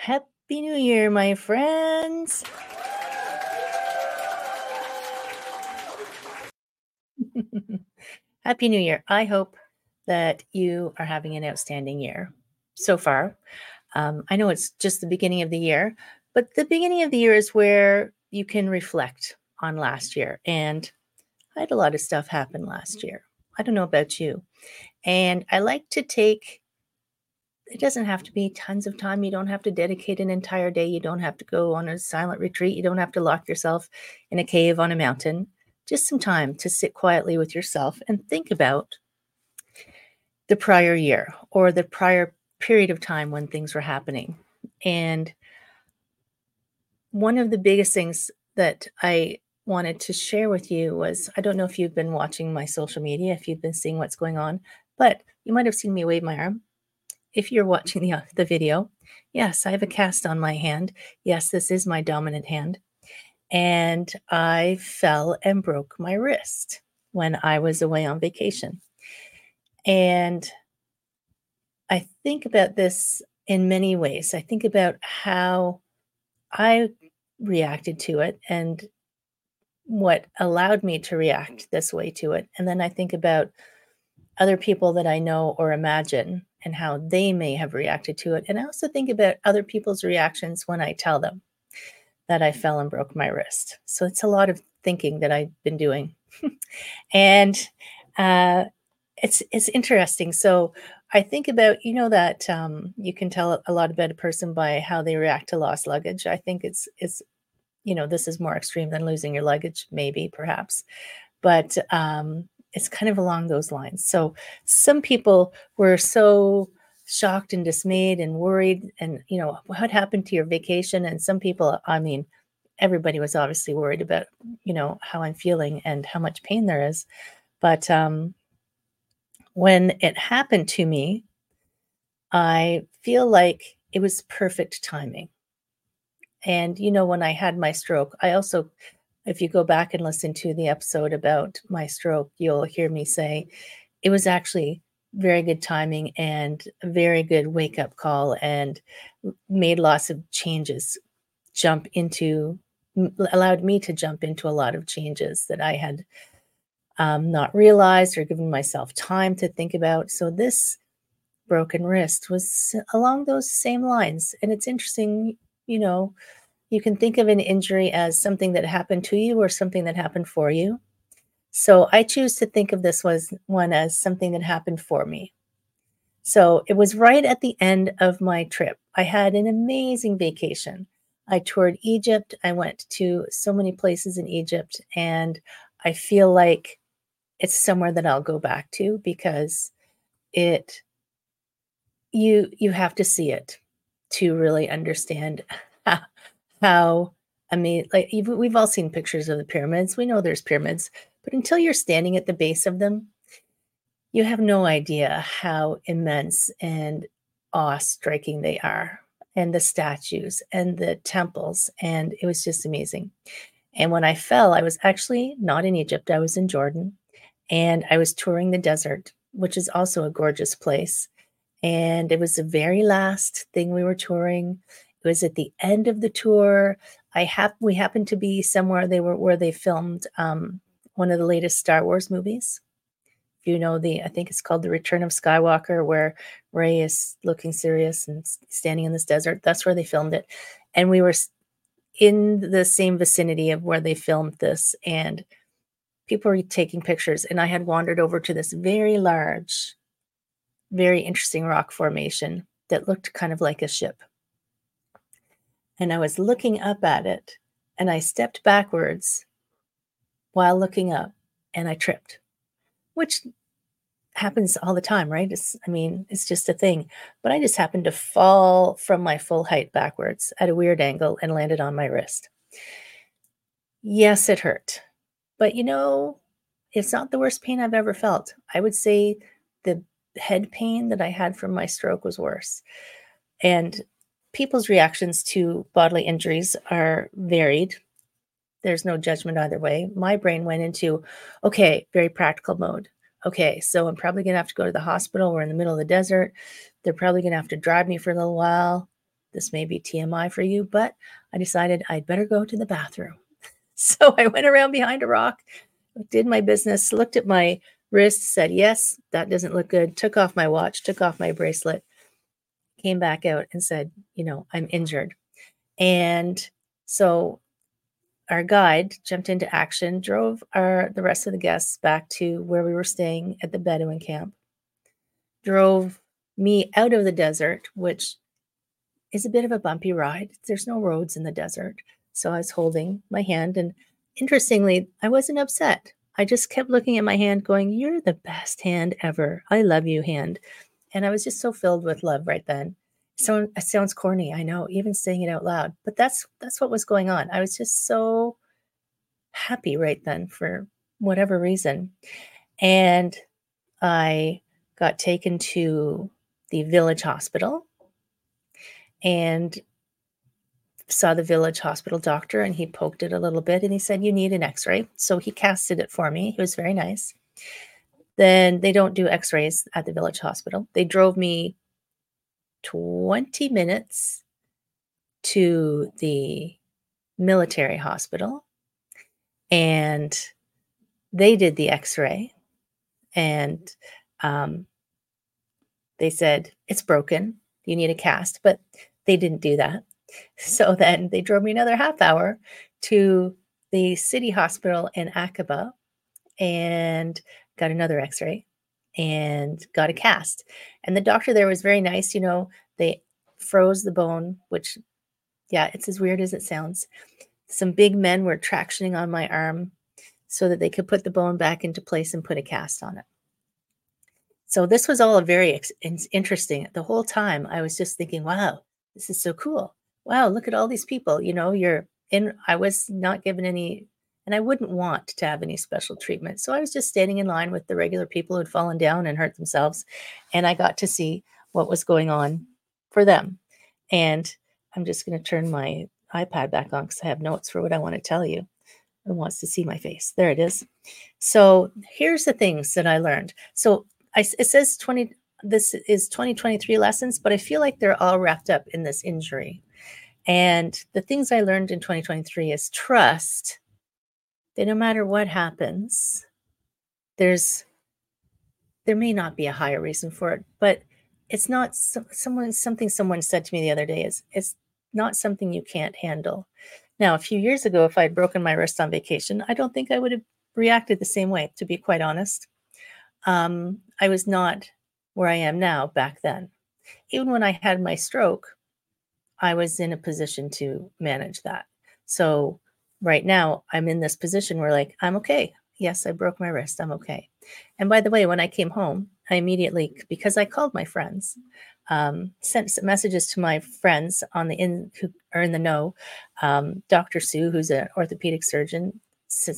Happy New Year, my friends. Happy New Year. I hope that you are having an outstanding year so far. Um, I know it's just the beginning of the year, but the beginning of the year is where you can reflect on last year. And I had a lot of stuff happen last year. I don't know about you. And I like to take it doesn't have to be tons of time. You don't have to dedicate an entire day. You don't have to go on a silent retreat. You don't have to lock yourself in a cave on a mountain. Just some time to sit quietly with yourself and think about the prior year or the prior period of time when things were happening. And one of the biggest things that I wanted to share with you was I don't know if you've been watching my social media, if you've been seeing what's going on, but you might have seen me wave my arm if you're watching the, uh, the video, yes, I have a cast on my hand. Yes, this is my dominant hand. And I fell and broke my wrist when I was away on vacation. And I think about this in many ways. I think about how I reacted to it and what allowed me to react this way to it. And then I think about other people that I know or imagine and how they may have reacted to it. And I also think about other people's reactions when I tell them that I fell and broke my wrist. So it's a lot of thinking that I've been doing. and uh, it's it's interesting. So I think about you know that um, you can tell a lot about a person by how they react to lost luggage. I think it's it's you know this is more extreme than losing your luggage, maybe perhaps, but um, it's kind of along those lines. So some people were so shocked and dismayed and worried and you know what happened to your vacation and some people I mean everybody was obviously worried about you know how I'm feeling and how much pain there is. But um when it happened to me, I feel like it was perfect timing. And you know when I had my stroke, I also if you go back and listen to the episode about my stroke, you'll hear me say it was actually very good timing and a very good wake up call and made lots of changes jump into allowed me to jump into a lot of changes that I had um, not realized or given myself time to think about. So this broken wrist was along those same lines. And it's interesting, you know, you can think of an injury as something that happened to you or something that happened for you. So I choose to think of this was one as something that happened for me. So it was right at the end of my trip. I had an amazing vacation. I toured Egypt. I went to so many places in Egypt and I feel like it's somewhere that I'll go back to because it you you have to see it to really understand how I mean, like we've all seen pictures of the pyramids. We know there's pyramids, but until you're standing at the base of them, you have no idea how immense and awe-striking they are, and the statues and the temples, and it was just amazing. And when I fell, I was actually not in Egypt; I was in Jordan, and I was touring the desert, which is also a gorgeous place. And it was the very last thing we were touring it was at the end of the tour. I have we happened to be somewhere they were where they filmed um, one of the latest Star Wars movies. If you know the, I think it's called The Return of Skywalker, where Rey is looking serious and standing in this desert. That's where they filmed it, and we were in the same vicinity of where they filmed this, and people were taking pictures. And I had wandered over to this very large, very interesting rock formation that looked kind of like a ship and I was looking up at it and I stepped backwards while looking up and I tripped, which happens all the time, right? It's, I mean, it's just a thing. But I just happened to fall from my full height backwards at a weird angle and landed on my wrist. Yes, it hurt. But you know, it's not the worst pain I've ever felt. I would say the head pain that I had from my stroke was worse. And people's reactions to bodily injuries are varied. There's no judgment either way. My brain went into, okay, very practical mode. Okay, so I'm probably going to have to go to the hospital. We're in the middle of the desert. They're probably going to have to drive me for a little while. this may be TMI for you, but I decided I'd better go to the bathroom. So I went around behind a rock, did my business, looked at my wrist, said, Yes, that doesn't look good. Took off my watch, took off my bracelet, came back out and said, You know, I'm injured. And so our guide jumped into action, drove our the rest of the guests back to where we were staying at the Bedouin camp, drove me out of the desert, which is a bit of a bumpy ride. There's no roads in the desert. So I was holding my hand. And interestingly, I wasn't upset. I just kept looking at my hand, going, You're the best hand ever. I love you, hand. And I was just so filled with love right then. Mm. So it sounds corny, I know, even saying it out loud, but that's that's what was going on. I was just so happy right then for whatever reason. And I got taken to the village hospital and saw the village hospital doctor and he poked it a little bit and he said you need an x-ray so he casted it for me he was very nice then they don't do x-rays at the village hospital. They drove me 20 minutes to the military hospital and they did the x-ray and um, they said it's broken. You need a cast but they didn't do that. So then they drove me another half hour to the city hospital in Aqaba and got another x ray and got a cast. And the doctor there was very nice. You know, they froze the bone, which, yeah, it's as weird as it sounds. Some big men were tractioning on my arm so that they could put the bone back into place and put a cast on it. So this was all a very ex- interesting. The whole time I was just thinking, wow, this is so cool wow, look at all these people. You know, you're in, I was not given any, and I wouldn't want to have any special treatment. So I was just standing in line with the regular people who'd fallen down and hurt themselves. And I got to see what was going on for them. And I'm just going to turn my iPad back on because I have notes for what I want to tell you. Who wants to see my face? There it is. So here's the things that I learned. So I, it says 20, this is 2023 lessons, but I feel like they're all wrapped up in this injury. And the things I learned in 2023 is trust that no matter what happens, there's there may not be a higher reason for it, but it's not someone something someone said to me the other day is it's not something you can't handle. Now, a few years ago, if I'd broken my wrist on vacation, I don't think I would have reacted the same way, to be quite honest. Um, I was not where I am now back then. Even when I had my stroke, I was in a position to manage that. So right now I'm in this position where like I'm okay. Yes, I broke my wrist. I'm okay. And by the way, when I came home, I immediately because I called my friends, um, sent messages to my friends on the in who are in the know. Um, Dr. Sue, who's an orthopedic surgeon,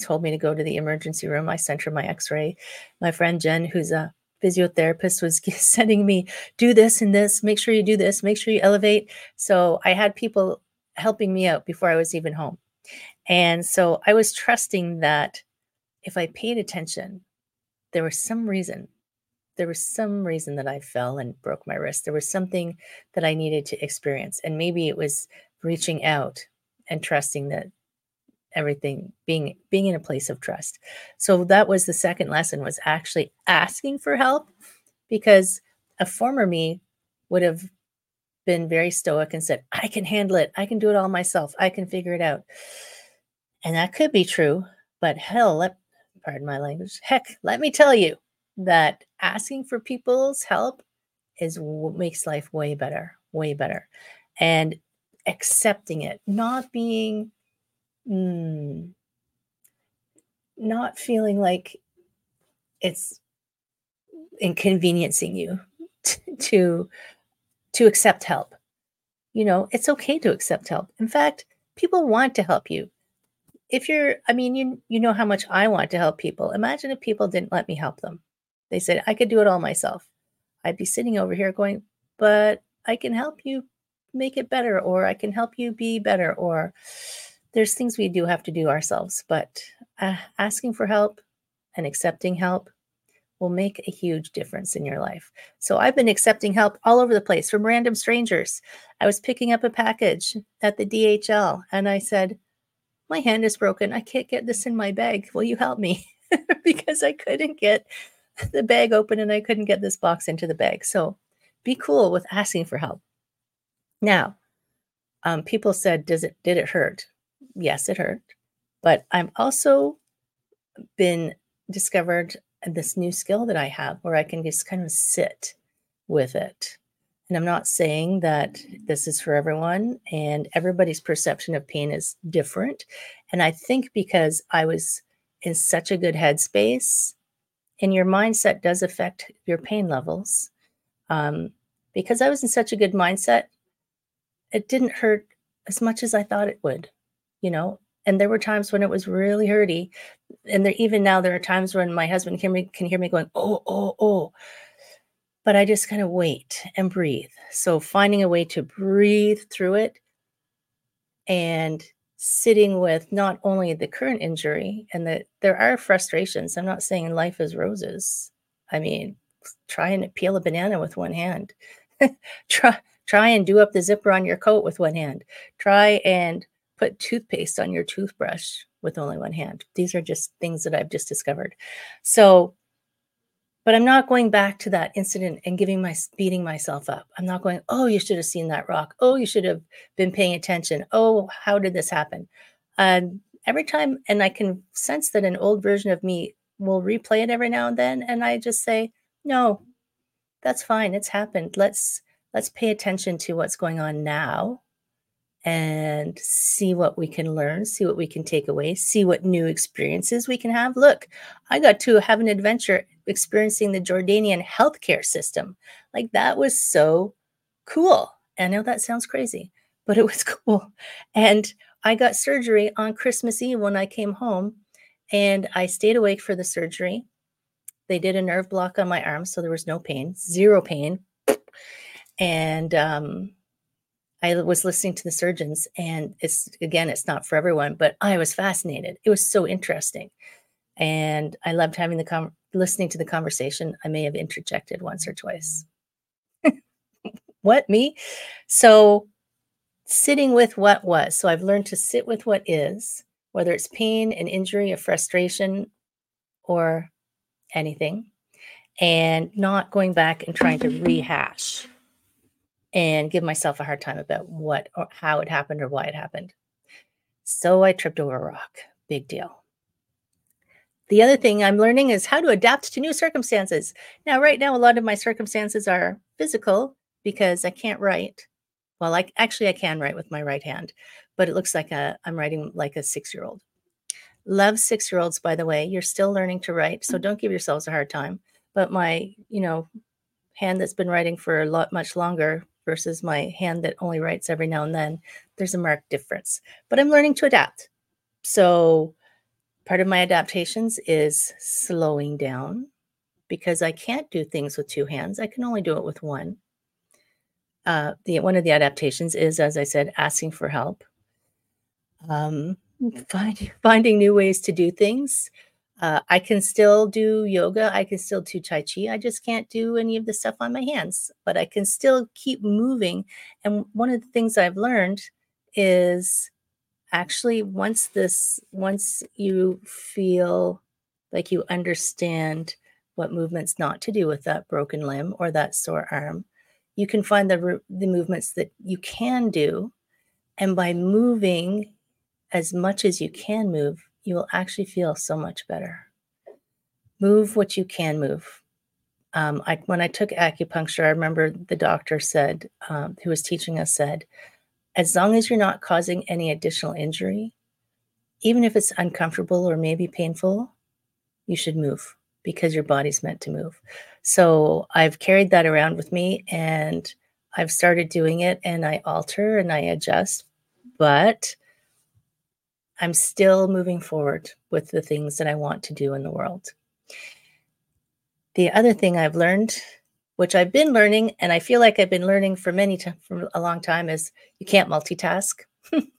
told me to go to the emergency room. I sent her my X-ray. My friend Jen, who's a physiotherapist was sending me do this and this make sure you do this make sure you elevate so i had people helping me out before i was even home and so i was trusting that if i paid attention there was some reason there was some reason that i fell and broke my wrist. There was something that i needed to experience. And maybe it was reaching out and trusting that everything being being in a place of trust. So that was the second lesson was actually asking for help because a former me would have been very stoic and said i can handle it. I can do it all myself. I can figure it out and that could be true but hell let pardon my language heck let me tell you that asking for people's help is what makes life way better way better. And accepting it not being mm, not feeling like it's inconveniencing you to to accept help. You know it's okay to accept help. In fact people want to help you if you're i mean you you know how much i want to help people imagine if people didn't let me help them they said i could do it all myself i'd be sitting over here going but i can help you make it better or i can help you be better or there's things we do have to do ourselves, but uh, asking for help and accepting help will make a huge difference in your life. So I've been accepting help all over the place from random strangers. I was picking up a package at the DHL and I said, My hand is broken. I can't get this in my bag. Will you help me? because I couldn't get the bag open and I couldn't get this box into the bag. So be cool with asking for help. Now, um, people said, "Does it? Did it hurt?" Yes, it hurt, but I've also been discovered this new skill that I have where I can just kind of sit with it. And I'm not saying that this is for everyone, and everybody's perception of pain is different. And I think because I was in such a good headspace, and your mindset does affect your pain levels. Um, because I was in such a good mindset, it didn't hurt as much as I thought it would, you know. And there were times when it was really hurty, and there even now there are times when my husband can, can hear me going, "Oh, oh, oh," but I just kind of wait and breathe. So finding a way to breathe through it, and sitting with not only the current injury and that there are frustrations. I'm not saying life is roses. I mean, try and peel a banana with one hand. try Try and do up the zipper on your coat with one hand. Try and put toothpaste on your toothbrush with only one hand. These are just things that I've just discovered. So, but I'm not going back to that incident and giving my beating myself up. I'm not going, oh, you should have seen that rock. Oh, you should have been paying attention. Oh, how did this happen? And every time, and I can sense that an old version of me will replay it every now and then. And I just say, no, that's fine. It's happened. Let's let's pay attention to what's going on now and see what we can learn, see what we can take away, see what new experiences we can have. Look, I got to have an adventure experiencing the Jordanian healthcare system. Like that was so cool. I know that sounds crazy, but it was cool. And I got surgery on Christmas Eve when I came home and I stayed awake for the surgery. They did a nerve block on my arm, so there was no pain, zero pain and um, I was listening to the surgeons, and it's again, it's not for everyone, but I was fascinated. It was so interesting, and I loved having the com- listening to the conversation. I may have interjected once or twice. what me? So sitting with what was. So I've learned to sit with what is, whether it's pain, an injury, a frustration, or anything, and not going back and trying to rehash and give myself a hard time about what or how it happened or why it happened. So I tripped over a rock. Big deal. The other thing I'm learning is how to adapt to new circumstances. Now, right now, a lot of my circumstances are physical because I can't write. Well, I actually I can write with my right hand, but it looks like a I'm writing like a six year old. Love six year olds, by the way. You're still learning to write, so mm. don't give yourselves a hard time. But my, you know, hand that's been writing for a lot much longer versus my hand that only writes every now and then, there's a marked difference. But I'm learning to adapt. So part of my adaptations is slowing down because I can't do things with two hands. I can only do it with one. Uh, the one of the adaptations is, as I said, asking for help. Um, find, finding new ways to do things. Uh, I can still do yoga. I can still do Tai Chi. I just can't do any of the stuff on my hands, but I can still keep moving. And one of the things I've learned is actually once this, once you feel like you understand what movements not to do with that broken limb or that sore arm, you can find the, the movements that you can do. And by moving as much as you can move, you will actually feel so much better. Move what you can move. Um, I, when I took acupuncture, I remember the doctor said, um, who was teaching us, said, as long as you're not causing any additional injury, even if it's uncomfortable or maybe painful, you should move because your body's meant to move. So I've carried that around with me and I've started doing it and I alter and I adjust. But I'm still moving forward with the things that I want to do in the world. The other thing I've learned, which I've been learning, and I feel like I've been learning for many t- for a long time, is you can't multitask,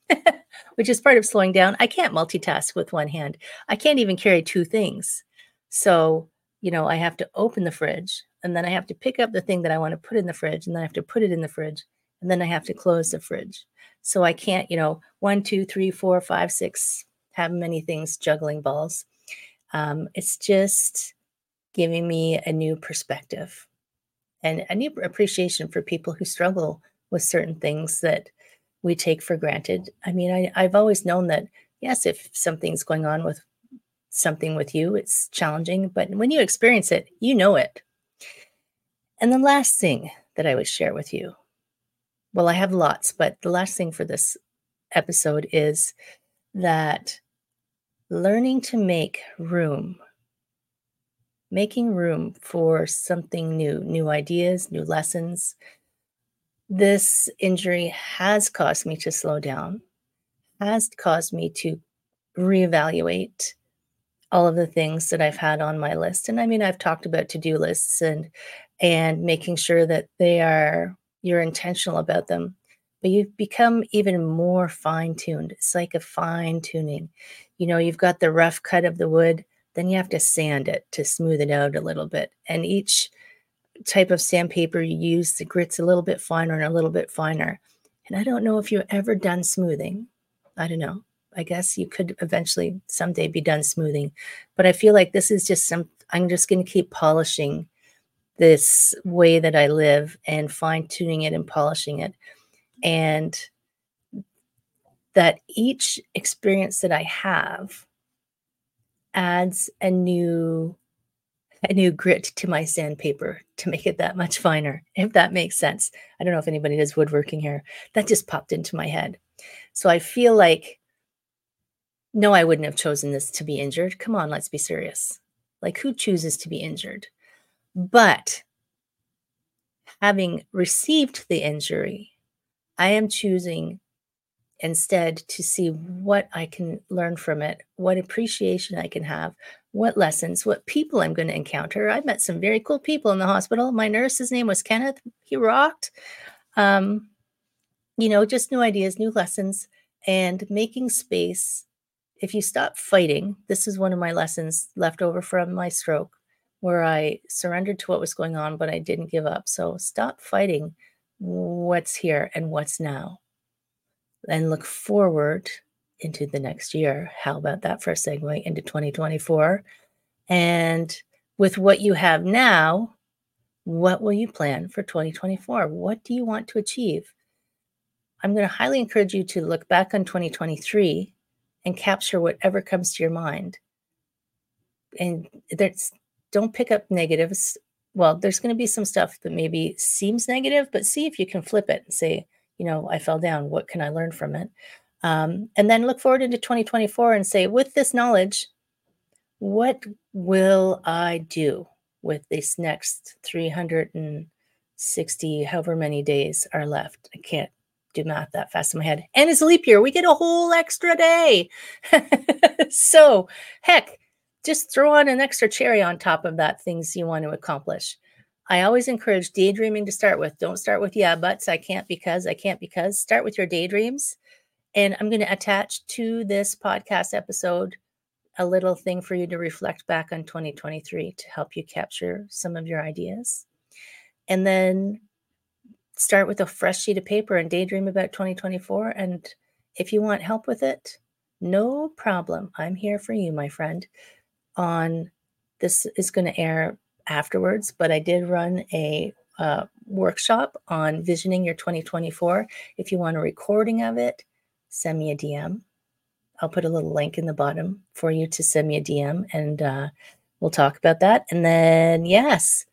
which is part of slowing down. I can't multitask with one hand. I can't even carry two things. So you know, I have to open the fridge and then I have to pick up the thing that I want to put in the fridge and then I have to put it in the fridge and then I have to close the fridge. So I can't, you know, one, two, three, four, five, six, have many things juggling balls. Um, it's just giving me a new perspective and a new appreciation for people who struggle with certain things that we take for granted. I mean, I, I've always known that, yes, if something's going on with something with you, it's challenging, but when you experience it, you know it. And the last thing that I would share with you well, I have lots, but the last thing for this episode is that learning to make room, making room for something new, new ideas, new lessons. This injury has caused me to slow down, has caused me to reevaluate all of the things that I've had on my list. And I mean, I've talked about to-do lists and and making sure that they are you're intentional about them, but you've become even more fine tuned. It's like a fine tuning. You know, you've got the rough cut of the wood, then you have to sand it to smooth it out a little bit. And each type of sandpaper you use, the grit's a little bit finer and a little bit finer. And I don't know if you've ever done smoothing. I don't know. I guess you could eventually someday be done smoothing. But I feel like this is just some, I'm just going to keep polishing this way that I live and fine tuning it and polishing it. And that each experience that I have adds a new a new grit to my sandpaper to make it that much finer, if that makes sense. I don't know if anybody does woodworking here. That just popped into my head. So I feel like, no, I wouldn't have chosen this to be injured. Come on, let's be serious. Like, who chooses to be injured? But having received the injury, I am choosing instead to see what I can learn from it, what appreciation I can have, what lessons, what people I'm going to encounter. I met some very cool people in the hospital. My nurse, his name was Kenneth. He rocked. Um, you know, just new ideas, new lessons, and making space. If you stop fighting, this is one of my lessons left over from my stroke where I surrendered to what was going on, but I didn't give up. So stop fighting what's here and what's now and look forward into the next year. How about that for a segue into 2024? And with what you have now, what will you plan for 2024? What do you want to achieve? I'm going to highly encourage you to look back on 2023 and capture whatever comes to your mind. And there's don't pick up negatives. Well, there's going to be some stuff that maybe seems negative, but see if you can flip it and say, you know, I fell down. What can I learn from it? Um, and then look forward into 2024 and say, with this knowledge, what will I do with this next 360, however many days are left? I can't do math that fast in my head. And it's a leap year. We get a whole extra day. so, heck, just throw on an extra cherry on top of that things you want to accomplish. I always encourage daydreaming to start with. Don't start with yeah, buts. I can't because I can't because. Start with your daydreams. And I'm going to attach to this podcast episode a little thing for you to reflect back on 2023 to help you capture some of your ideas. And then start with a fresh sheet of paper and daydream about 2024. And if you want help with it, no problem. I'm here for you, my friend on this is going to air afterwards, but I did run a uh, workshop on visioning your 2024. If you want a recording of it, send me a DM. I'll put a little link in the bottom for you to send me a DM and uh, we'll talk about that. And then, yes,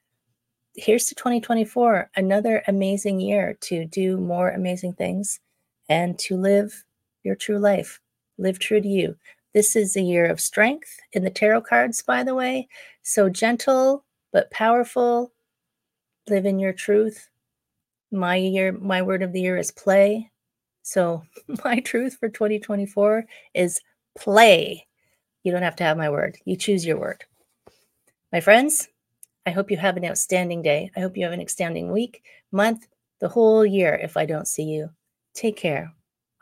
here's to 2024, another amazing year to do more amazing things and to live your true life. Live true to you. This is a year of strength in the tarot cards, by the way. So gentle but powerful. Live in your truth. My year, my word of the year is play. So my truth for 2024 is play. You don't have to have my word. You choose your word. My friends, I hope you have an outstanding day. I hope you have an outstanding week, month, the whole year if I don't see you. Take care.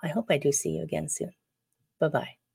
I hope I do see you again soon. Bye bye.